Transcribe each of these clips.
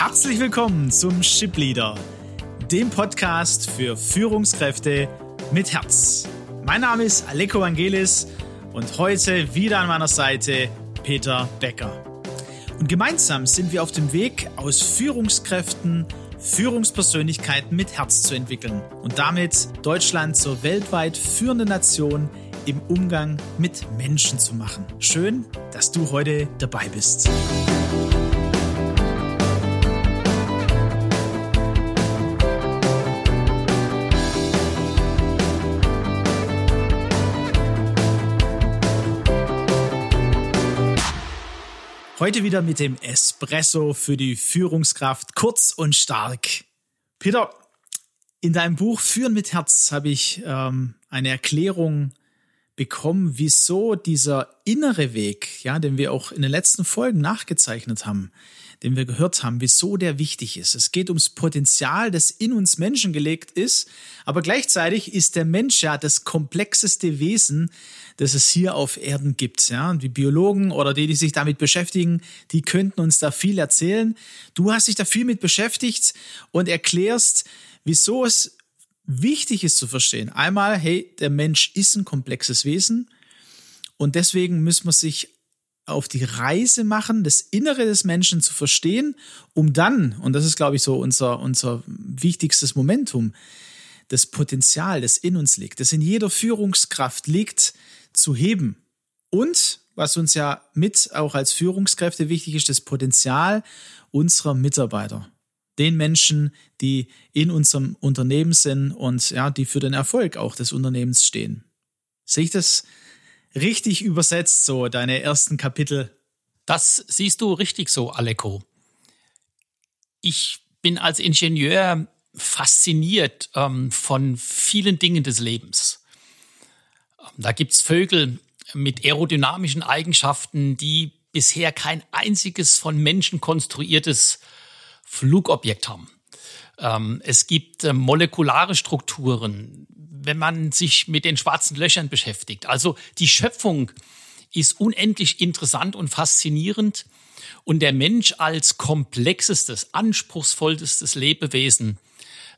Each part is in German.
Herzlich willkommen zum Ship Leader, dem Podcast für Führungskräfte mit Herz. Mein Name ist Aleko Angelis und heute wieder an meiner Seite Peter Becker. Und gemeinsam sind wir auf dem Weg, aus Führungskräften Führungspersönlichkeiten mit Herz zu entwickeln und damit Deutschland zur weltweit führenden Nation im Umgang mit Menschen zu machen. Schön, dass du heute dabei bist. Heute wieder mit dem Espresso für die Führungskraft kurz und stark. Peter, in deinem Buch Führen mit Herz habe ich ähm, eine Erklärung bekommen, wieso dieser innere Weg, ja, den wir auch in den letzten Folgen nachgezeichnet haben, den wir gehört haben, wieso der wichtig ist. Es geht ums Potenzial, das in uns Menschen gelegt ist, aber gleichzeitig ist der Mensch ja das komplexeste Wesen, das es hier auf Erden gibt. Ja, und die Biologen oder die, die sich damit beschäftigen, die könnten uns da viel erzählen. Du hast dich da viel mit beschäftigt und erklärst, wieso es wichtig ist zu verstehen. Einmal, hey, der Mensch ist ein komplexes Wesen und deswegen müssen wir sich auf die Reise machen, das Innere des Menschen zu verstehen, um dann, und das ist, glaube ich, so unser, unser wichtigstes Momentum, das Potenzial, das in uns liegt, das in jeder Führungskraft liegt, zu heben. Und, was uns ja mit auch als Führungskräfte wichtig ist, das Potenzial unserer Mitarbeiter den Menschen, die in unserem Unternehmen sind und ja, die für den Erfolg auch des Unternehmens stehen. Sehe ich das richtig übersetzt, so deine ersten Kapitel? Das siehst du richtig so, Aleko. Ich bin als Ingenieur fasziniert ähm, von vielen Dingen des Lebens. Da gibt's Vögel mit aerodynamischen Eigenschaften, die bisher kein einziges von Menschen konstruiertes Flugobjekt haben. Ähm, es gibt äh, molekulare Strukturen, wenn man sich mit den schwarzen Löchern beschäftigt. Also die Schöpfung ist unendlich interessant und faszinierend. Und der Mensch als komplexestes, anspruchsvollstes Lebewesen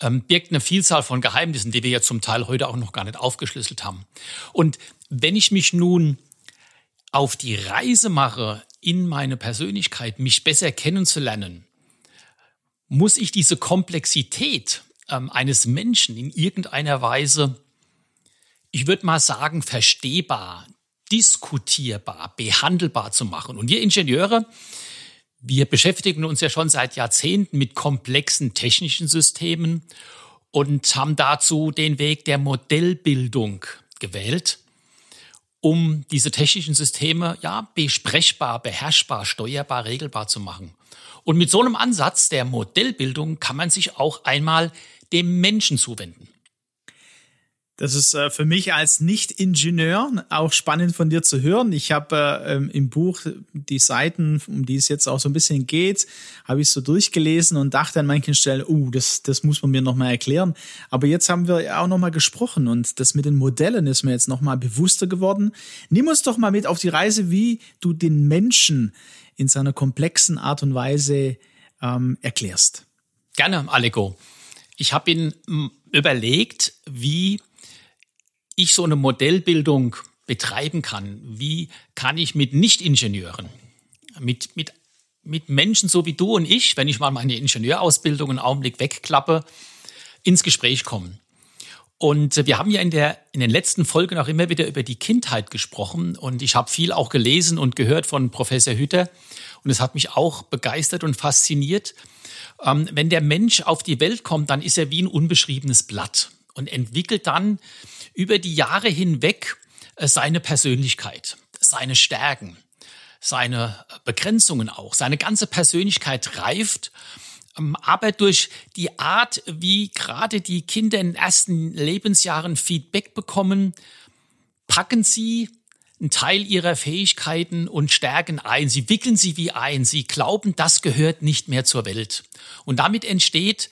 ähm, birgt eine Vielzahl von Geheimnissen, die wir ja zum Teil heute auch noch gar nicht aufgeschlüsselt haben. Und wenn ich mich nun auf die Reise mache, in meine Persönlichkeit, mich besser kennenzulernen, muss ich diese Komplexität ähm, eines Menschen in irgendeiner Weise, ich würde mal sagen, verstehbar, diskutierbar, behandelbar zu machen. Und wir Ingenieure, wir beschäftigen uns ja schon seit Jahrzehnten mit komplexen technischen Systemen und haben dazu den Weg der Modellbildung gewählt, um diese technischen Systeme ja besprechbar, beherrschbar, steuerbar, regelbar zu machen. Und mit so einem Ansatz der Modellbildung kann man sich auch einmal dem Menschen zuwenden. Das ist äh, für mich als Nicht-Ingenieur auch spannend von dir zu hören. Ich habe äh, im Buch die Seiten, um die es jetzt auch so ein bisschen geht, habe ich so durchgelesen und dachte an manchen Stellen, uh, das, das muss man mir nochmal erklären. Aber jetzt haben wir auch nochmal gesprochen und das mit den Modellen ist mir jetzt nochmal bewusster geworden. Nimm uns doch mal mit auf die Reise, wie du den Menschen in seiner komplexen Art und Weise ähm, erklärst. Gerne, Aleko. Ich habe ihn überlegt, wie ich so eine Modellbildung betreiben kann. Wie kann ich mit Nicht-Ingenieuren, mit, mit, mit Menschen so wie du und ich, wenn ich mal meine Ingenieurausbildung einen Augenblick wegklappe, ins Gespräch kommen. Und wir haben ja in, der, in den letzten Folgen auch immer wieder über die Kindheit gesprochen. Und ich habe viel auch gelesen und gehört von Professor Hütter. Und es hat mich auch begeistert und fasziniert. Ähm, wenn der Mensch auf die Welt kommt, dann ist er wie ein unbeschriebenes Blatt und entwickelt dann über die Jahre hinweg äh, seine Persönlichkeit, seine Stärken, seine Begrenzungen auch. Seine ganze Persönlichkeit reift ähm, aber durch die Art, wie gerade die Kinder in den ersten Lebensjahren Feedback bekommen, packen sie einen Teil ihrer Fähigkeiten und Stärken ein. Sie wickeln sie wie ein. Sie glauben, das gehört nicht mehr zur Welt. Und damit entsteht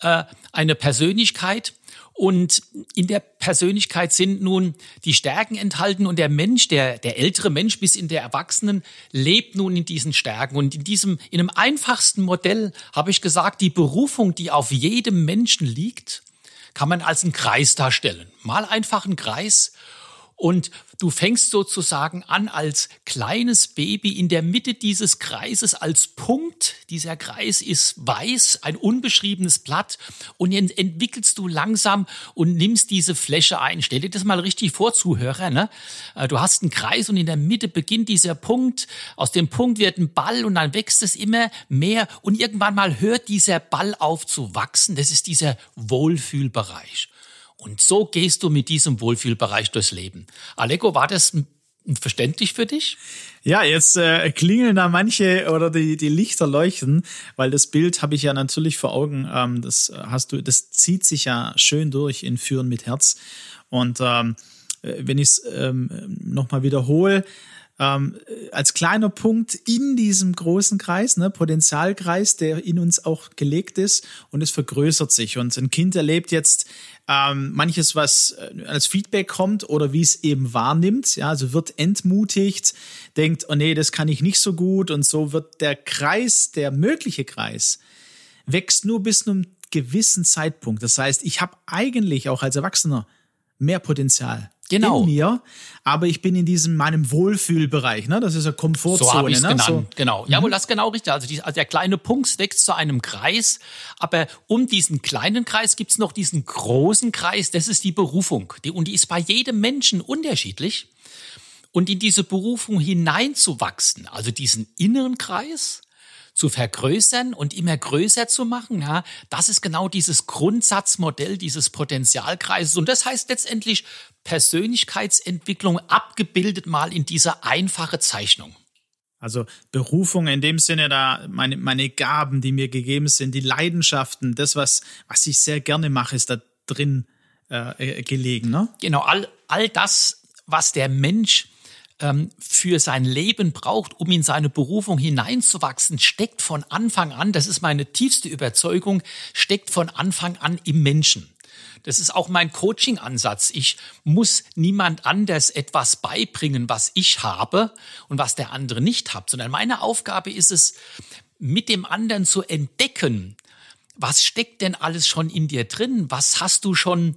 äh, eine Persönlichkeit, und in der Persönlichkeit sind nun die Stärken enthalten und der Mensch, der, der ältere Mensch bis in der Erwachsenen, lebt nun in diesen Stärken. Und in diesem, in einem einfachsten Modell habe ich gesagt, die Berufung, die auf jedem Menschen liegt, kann man als einen Kreis darstellen. Mal einfach einen Kreis und du fängst sozusagen an als kleines Baby in der Mitte dieses Kreises als Punkt. Dieser Kreis ist weiß, ein unbeschriebenes Blatt. Und jetzt entwickelst du langsam und nimmst diese Fläche ein. Stell dir das mal richtig vor, Zuhörer. Ne? Äh, du hast einen Kreis und in der Mitte beginnt dieser Punkt. Aus dem Punkt wird ein Ball und dann wächst es immer mehr. Und irgendwann mal hört dieser Ball auf zu wachsen. Das ist dieser Wohlfühlbereich. Und so gehst du mit diesem Wohlfühlbereich durchs Leben. Aleko, war das verständlich für dich? Ja, jetzt äh, klingeln da manche oder die, die Lichter leuchten, weil das Bild habe ich ja natürlich vor Augen. Ähm, das hast du, das zieht sich ja schön durch in Führen mit Herz. Und ähm, äh, wenn ich es ähm, nochmal wiederhole, ähm, als kleiner Punkt in diesem großen Kreis, ne, Potenzialkreis, der in uns auch gelegt ist und es vergrößert sich. Und ein Kind erlebt jetzt ähm, manches, was äh, als Feedback kommt oder wie es eben wahrnimmt, ja, also wird entmutigt, denkt, oh nee, das kann ich nicht so gut und so wird der Kreis, der mögliche Kreis, wächst nur bis zu einem gewissen Zeitpunkt. Das heißt, ich habe eigentlich auch als Erwachsener mehr Potenzial genau. in mir, aber ich bin in diesem meinem Wohlfühlbereich, ne? Das ist eine Komfortzone. So habe ich es ne? genannt, so. genau. Mhm. Jawohl, das ist genau richtig. Also, die, also, der kleine Punkt wächst zu einem Kreis, aber um diesen kleinen Kreis gibt's noch diesen großen Kreis, das ist die Berufung. Die, und die ist bei jedem Menschen unterschiedlich. Und in diese Berufung hineinzuwachsen, also diesen inneren Kreis, zu vergrößern und immer größer zu machen. Ja, das ist genau dieses Grundsatzmodell dieses Potenzialkreises. Und das heißt letztendlich Persönlichkeitsentwicklung abgebildet mal in dieser einfache Zeichnung. Also Berufung in dem Sinne da, meine, meine Gaben, die mir gegeben sind, die Leidenschaften, das, was, was ich sehr gerne mache, ist da drin äh, äh gelegen. Ne? Genau, all, all das, was der Mensch ähm, für sein Leben braucht, um in seine Berufung hineinzuwachsen, steckt von Anfang an, das ist meine tiefste Überzeugung, steckt von Anfang an im Menschen. Das ist auch mein Coaching-Ansatz. Ich muss niemand anders etwas beibringen, was ich habe und was der andere nicht hat, sondern meine Aufgabe ist es, mit dem anderen zu entdecken, was steckt denn alles schon in dir drin? Was hast du schon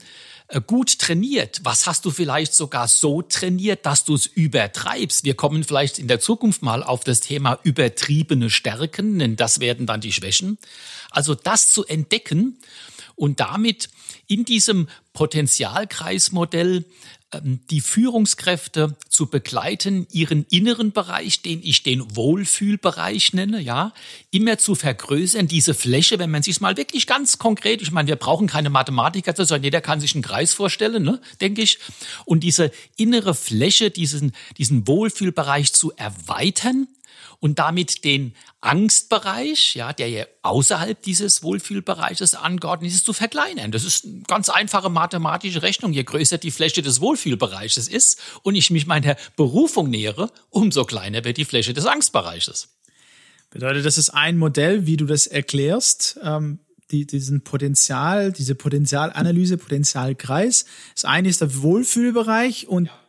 gut trainiert? Was hast du vielleicht sogar so trainiert, dass du es übertreibst? Wir kommen vielleicht in der Zukunft mal auf das Thema übertriebene Stärken, denn das werden dann die Schwächen. Also das zu entdecken und damit in diesem Potenzialkreismodell die Führungskräfte zu begleiten, ihren inneren Bereich, den ich den Wohlfühlbereich nenne, ja, immer zu vergrößern, diese Fläche, wenn man sich mal wirklich ganz konkret, ich meine, wir brauchen keine Mathematiker, sondern jeder kann sich einen Kreis vorstellen, ne, denke ich, und diese innere Fläche, diesen, diesen Wohlfühlbereich zu erweitern, und damit den Angstbereich, ja, der ja außerhalb dieses Wohlfühlbereiches angeordnet ist, zu verkleinern. Das ist eine ganz einfache mathematische Rechnung. Je größer die Fläche des Wohlfühlbereiches ist und ich mich meiner Berufung nähere, umso kleiner wird die Fläche des Angstbereiches. Bedeutet, das ist ein Modell, wie du das erklärst. Ähm die, diesen Potenzial, diese Potenzialanalyse, Potenzialkreis. Das eine ist der Wohlfühlbereich und ja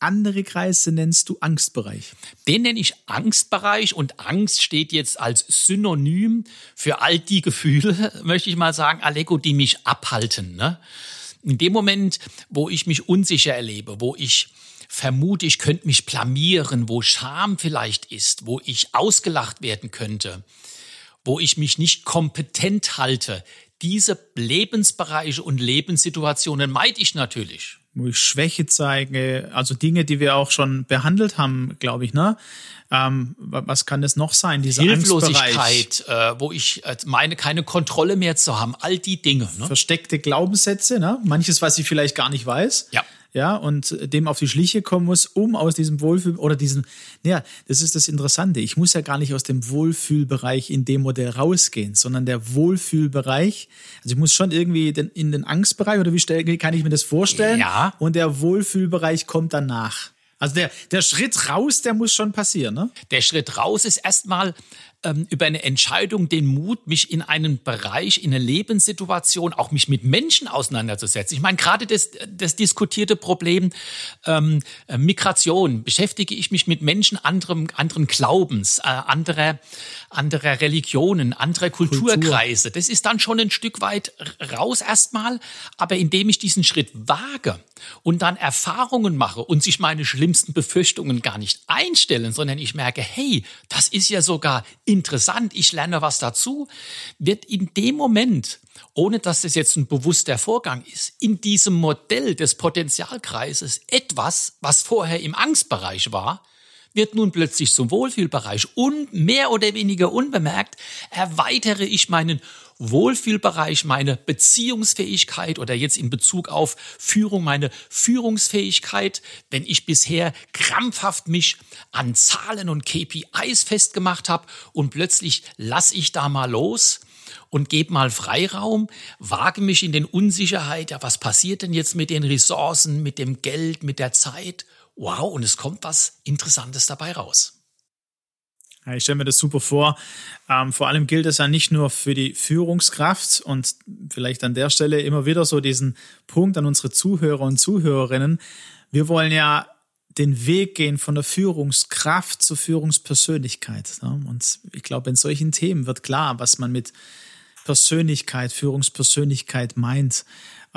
andere Kreise nennst du Angstbereich. Den nenne ich Angstbereich und Angst steht jetzt als Synonym für all die Gefühle, möchte ich mal sagen, Aleko, die mich abhalten. Ne? In dem Moment, wo ich mich unsicher erlebe, wo ich vermute, ich könnte mich blamieren, wo Scham vielleicht ist, wo ich ausgelacht werden könnte, wo ich mich nicht kompetent halte, diese Lebensbereiche und Lebenssituationen meide ich natürlich wo ich Schwäche zeige, also Dinge, die wir auch schon behandelt haben, glaube ich, ne? Ähm, was kann das noch sein? Diese Hilflosigkeit, äh, wo ich äh, meine, keine Kontrolle mehr zu haben, all die Dinge. Ne? Versteckte Glaubenssätze, ne? Manches, was ich vielleicht gar nicht weiß. Ja ja, und dem auf die Schliche kommen muss, um aus diesem Wohlfühl oder diesem, ja, das ist das Interessante. Ich muss ja gar nicht aus dem Wohlfühlbereich in dem Modell rausgehen, sondern der Wohlfühlbereich, also ich muss schon irgendwie den, in den Angstbereich oder wie, stell, kann ich mir das vorstellen? Ja. Und der Wohlfühlbereich kommt danach. Also der, der Schritt raus, der muss schon passieren, ne? Der Schritt raus ist erstmal ähm, über eine Entscheidung den Mut, mich in einen Bereich, in eine Lebenssituation, auch mich mit Menschen auseinanderzusetzen. Ich meine, gerade das, das diskutierte Problem ähm, äh, Migration, beschäftige ich mich mit Menschen anderem, anderen Glaubens, äh, anderer, anderer Religionen, anderer Kulturkreise. Kultur. Das ist dann schon ein Stück weit raus erstmal, aber indem ich diesen Schritt wage und dann Erfahrungen mache und sich meine schlimmsten Befürchtungen gar nicht einstellen, sondern ich merke, hey, das ist ja sogar interessant, ich lerne was dazu, wird in dem Moment, ohne dass das jetzt ein bewusster Vorgang ist, in diesem Modell des Potenzialkreises etwas, was vorher im Angstbereich war, wird nun plötzlich zum Wohlfühlbereich und mehr oder weniger unbemerkt erweitere ich meinen Wohlfühlbereich, meine Beziehungsfähigkeit oder jetzt in Bezug auf Führung, meine Führungsfähigkeit, wenn ich bisher krampfhaft mich an Zahlen und KPIs festgemacht habe und plötzlich lasse ich da mal los und gebe mal Freiraum, wage mich in den Unsicherheit, ja, was passiert denn jetzt mit den Ressourcen, mit dem Geld, mit der Zeit? Wow, und es kommt was Interessantes dabei raus. Ich stelle mir das super vor. Ähm, vor allem gilt es ja nicht nur für die Führungskraft und vielleicht an der Stelle immer wieder so diesen Punkt an unsere Zuhörer und Zuhörerinnen. Wir wollen ja den Weg gehen von der Führungskraft zur Führungspersönlichkeit. Ne? Und ich glaube, in solchen Themen wird klar, was man mit Persönlichkeit, Führungspersönlichkeit meint.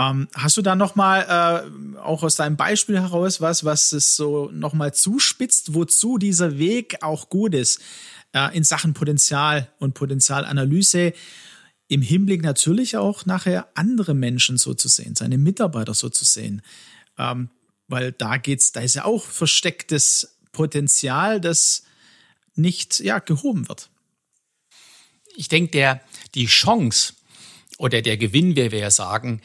Ähm, hast du da nochmal äh, auch aus deinem Beispiel heraus was, was es so nochmal zuspitzt, wozu dieser Weg auch gut ist äh, in Sachen Potenzial und Potenzialanalyse? Im Hinblick natürlich auch nachher andere Menschen so zu sehen, seine Mitarbeiter so zu sehen. Ähm, weil da geht's, da ist ja auch verstecktes Potenzial, das nicht ja, gehoben wird. Ich denke, der, die Chance oder der Gewinn, wie wir ja sagen,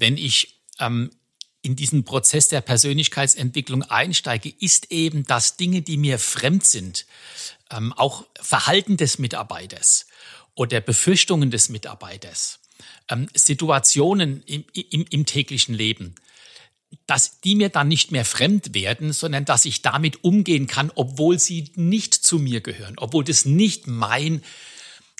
wenn ich ähm, in diesen Prozess der Persönlichkeitsentwicklung einsteige, ist eben, dass Dinge, die mir fremd sind, ähm, auch Verhalten des Mitarbeiters oder Befürchtungen des Mitarbeiters, ähm, Situationen im, im, im täglichen Leben, dass die mir dann nicht mehr fremd werden, sondern dass ich damit umgehen kann, obwohl sie nicht zu mir gehören, obwohl das nicht mein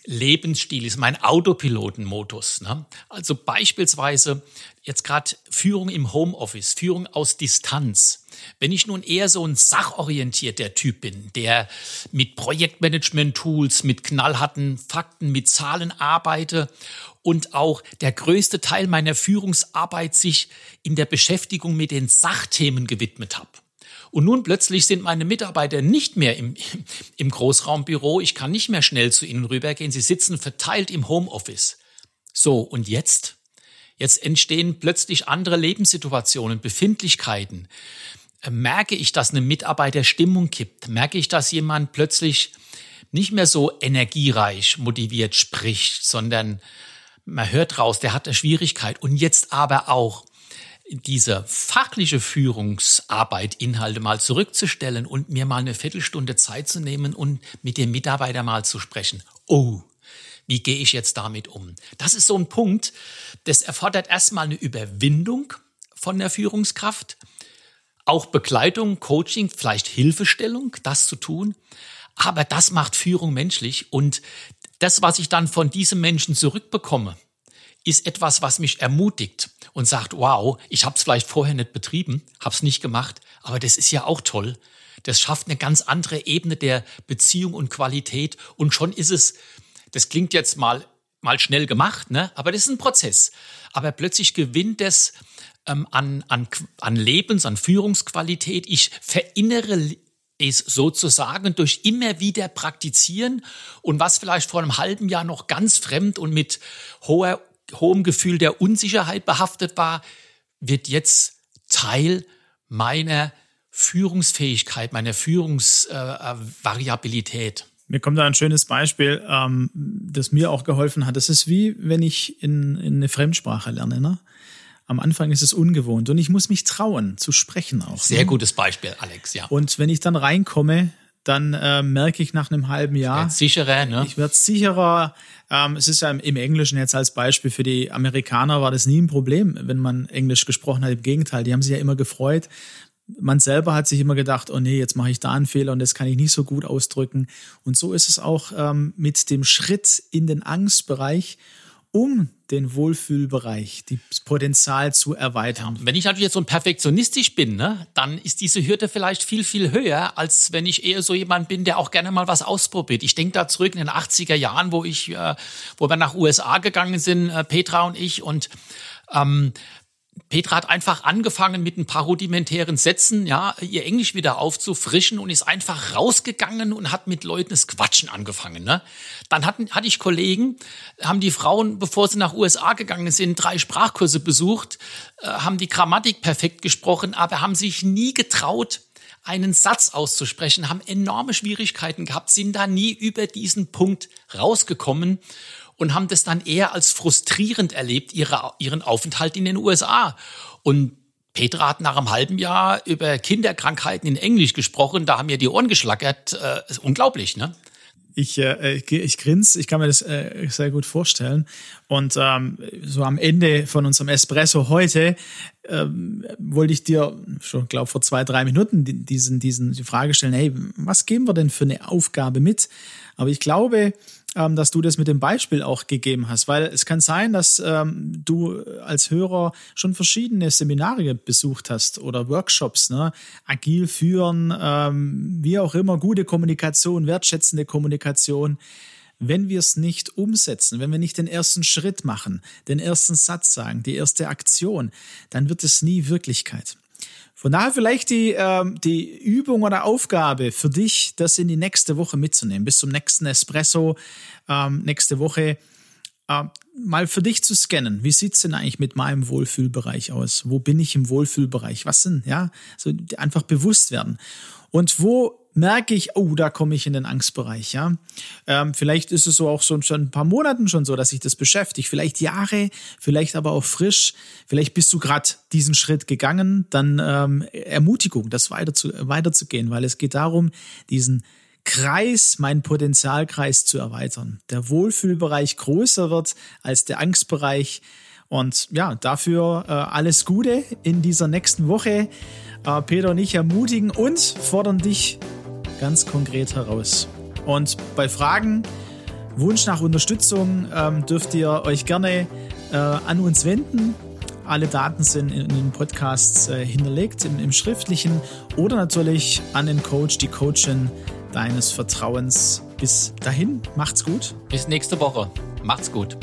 Lebensstil ist, mein Autopilotenmodus. Ne? Also beispielsweise jetzt gerade Führung im Homeoffice, Führung aus Distanz. Wenn ich nun eher so ein sachorientierter Typ bin, der mit Projektmanagement-Tools, mit knallharten Fakten, mit Zahlen arbeite und auch der größte Teil meiner Führungsarbeit sich in der Beschäftigung mit den Sachthemen gewidmet habe und nun plötzlich sind meine Mitarbeiter nicht mehr im, im Großraumbüro. Ich kann nicht mehr schnell zu ihnen rübergehen. Sie sitzen verteilt im Homeoffice. So, und jetzt? Jetzt entstehen plötzlich andere Lebenssituationen, Befindlichkeiten. Äh, merke ich, dass eine Mitarbeiterstimmung kippt? Merke ich, dass jemand plötzlich nicht mehr so energiereich motiviert spricht, sondern man hört raus, der hat eine Schwierigkeit. Und jetzt aber auch diese fachliche Führungsarbeit, Inhalte mal zurückzustellen und mir mal eine Viertelstunde Zeit zu nehmen und mit dem Mitarbeiter mal zu sprechen. Oh, wie gehe ich jetzt damit um? Das ist so ein Punkt, das erfordert erstmal eine Überwindung von der Führungskraft, auch Begleitung, Coaching, vielleicht Hilfestellung, das zu tun. Aber das macht Führung menschlich und das, was ich dann von diesem Menschen zurückbekomme, ist etwas, was mich ermutigt und sagt, wow, ich habe es vielleicht vorher nicht betrieben, habe es nicht gemacht, aber das ist ja auch toll. Das schafft eine ganz andere Ebene der Beziehung und Qualität und schon ist es, das klingt jetzt mal mal schnell gemacht, ne? aber das ist ein Prozess. Aber plötzlich gewinnt es ähm, an, an, an Lebens-, an Führungsqualität. Ich verinnere es sozusagen durch immer wieder praktizieren und was vielleicht vor einem halben Jahr noch ganz fremd und mit hoher hohem Gefühl der Unsicherheit behaftet war, wird jetzt Teil meiner Führungsfähigkeit, meiner Führungsvariabilität. Äh, mir kommt da ein schönes Beispiel, ähm, das mir auch geholfen hat. Das ist wie, wenn ich in, in eine Fremdsprache lerne. Ne? Am Anfang ist es ungewohnt und ich muss mich trauen zu sprechen auch. Sehr ne? gutes Beispiel, Alex, ja. Und wenn ich dann reinkomme, dann äh, merke ich nach einem halben Jahr. Sicherer, ne? Ich werde sicherer. Ähm, es ist ja im Englischen jetzt als Beispiel für die Amerikaner war das nie ein Problem, wenn man Englisch gesprochen hat. Im Gegenteil, die haben sich ja immer gefreut, man selber hat sich immer gedacht, oh nee, jetzt mache ich da einen Fehler und das kann ich nicht so gut ausdrücken. Und so ist es auch ähm, mit dem Schritt in den Angstbereich um den Wohlfühlbereich, das Potenzial zu erweitern. Wenn ich natürlich jetzt so ein perfektionistisch bin, ne, dann ist diese Hürde vielleicht viel, viel höher, als wenn ich eher so jemand bin, der auch gerne mal was ausprobiert. Ich denke da zurück in den 80er Jahren, wo ich, äh, wo wir nach USA gegangen sind, äh, Petra und ich, und ähm, Petra hat einfach angefangen mit ein paar rudimentären Sätzen, ja, ihr Englisch wieder aufzufrischen und ist einfach rausgegangen und hat mit Leuten das Quatschen angefangen. Ne? Dann hatten, hatte ich Kollegen, haben die Frauen, bevor sie nach USA gegangen sind, drei Sprachkurse besucht, äh, haben die Grammatik perfekt gesprochen, aber haben sich nie getraut, einen Satz auszusprechen, haben enorme Schwierigkeiten gehabt, sind da nie über diesen Punkt rausgekommen und haben das dann eher als frustrierend erlebt, ihre, ihren Aufenthalt in den USA. Und Petra hat nach einem halben Jahr über Kinderkrankheiten in Englisch gesprochen, da haben mir die Ohren geschlackert. Äh, unglaublich, ne? Ich, äh, ich, ich grins, ich kann mir das äh, sehr gut vorstellen. Und ähm, so am Ende von unserem Espresso heute ähm, wollte ich dir schon, glaube vor zwei, drei Minuten diesen, diesen die Frage stellen, hey, was geben wir denn für eine Aufgabe mit? Aber ich glaube, ähm, dass du das mit dem Beispiel auch gegeben hast, weil es kann sein, dass ähm, du als Hörer schon verschiedene Seminare besucht hast oder Workshops, ne? agil führen, ähm, wie auch immer, gute Kommunikation, wertschätzende Kommunikation. Wenn wir es nicht umsetzen, wenn wir nicht den ersten Schritt machen, den ersten Satz sagen, die erste Aktion, dann wird es nie Wirklichkeit. Von daher vielleicht die, ähm, die Übung oder Aufgabe für dich, das in die nächste Woche mitzunehmen, bis zum nächsten Espresso ähm, nächste Woche. Äh, mal für dich zu scannen. Wie sieht es denn eigentlich mit meinem Wohlfühlbereich aus? Wo bin ich im Wohlfühlbereich? Was sind, ja, so einfach bewusst werden. Und wo merke ich, oh, da komme ich in den Angstbereich, ja. Ähm, vielleicht ist es so auch so schon ein paar Monaten schon so, dass sich das beschäftigt. Vielleicht Jahre, vielleicht aber auch frisch. Vielleicht bist du gerade diesen Schritt gegangen. Dann ähm, Ermutigung, das weiter zu, weiterzugehen, weil es geht darum, diesen Kreis, meinen Potenzialkreis zu erweitern. Der Wohlfühlbereich größer wird als der Angstbereich. Und ja, dafür äh, alles Gute in dieser nächsten Woche. Äh, Peter und ich ermutigen und fordern dich ganz konkret heraus. Und bei Fragen, Wunsch nach Unterstützung ähm, dürft ihr euch gerne äh, an uns wenden. Alle Daten sind in, den Podcasts äh, hinterlegt, im, im, schriftlichen oder natürlich an den Coach, die Coachin deines Vertrauens. Bis dahin, macht's gut. Bis nächste Woche. Macht's gut.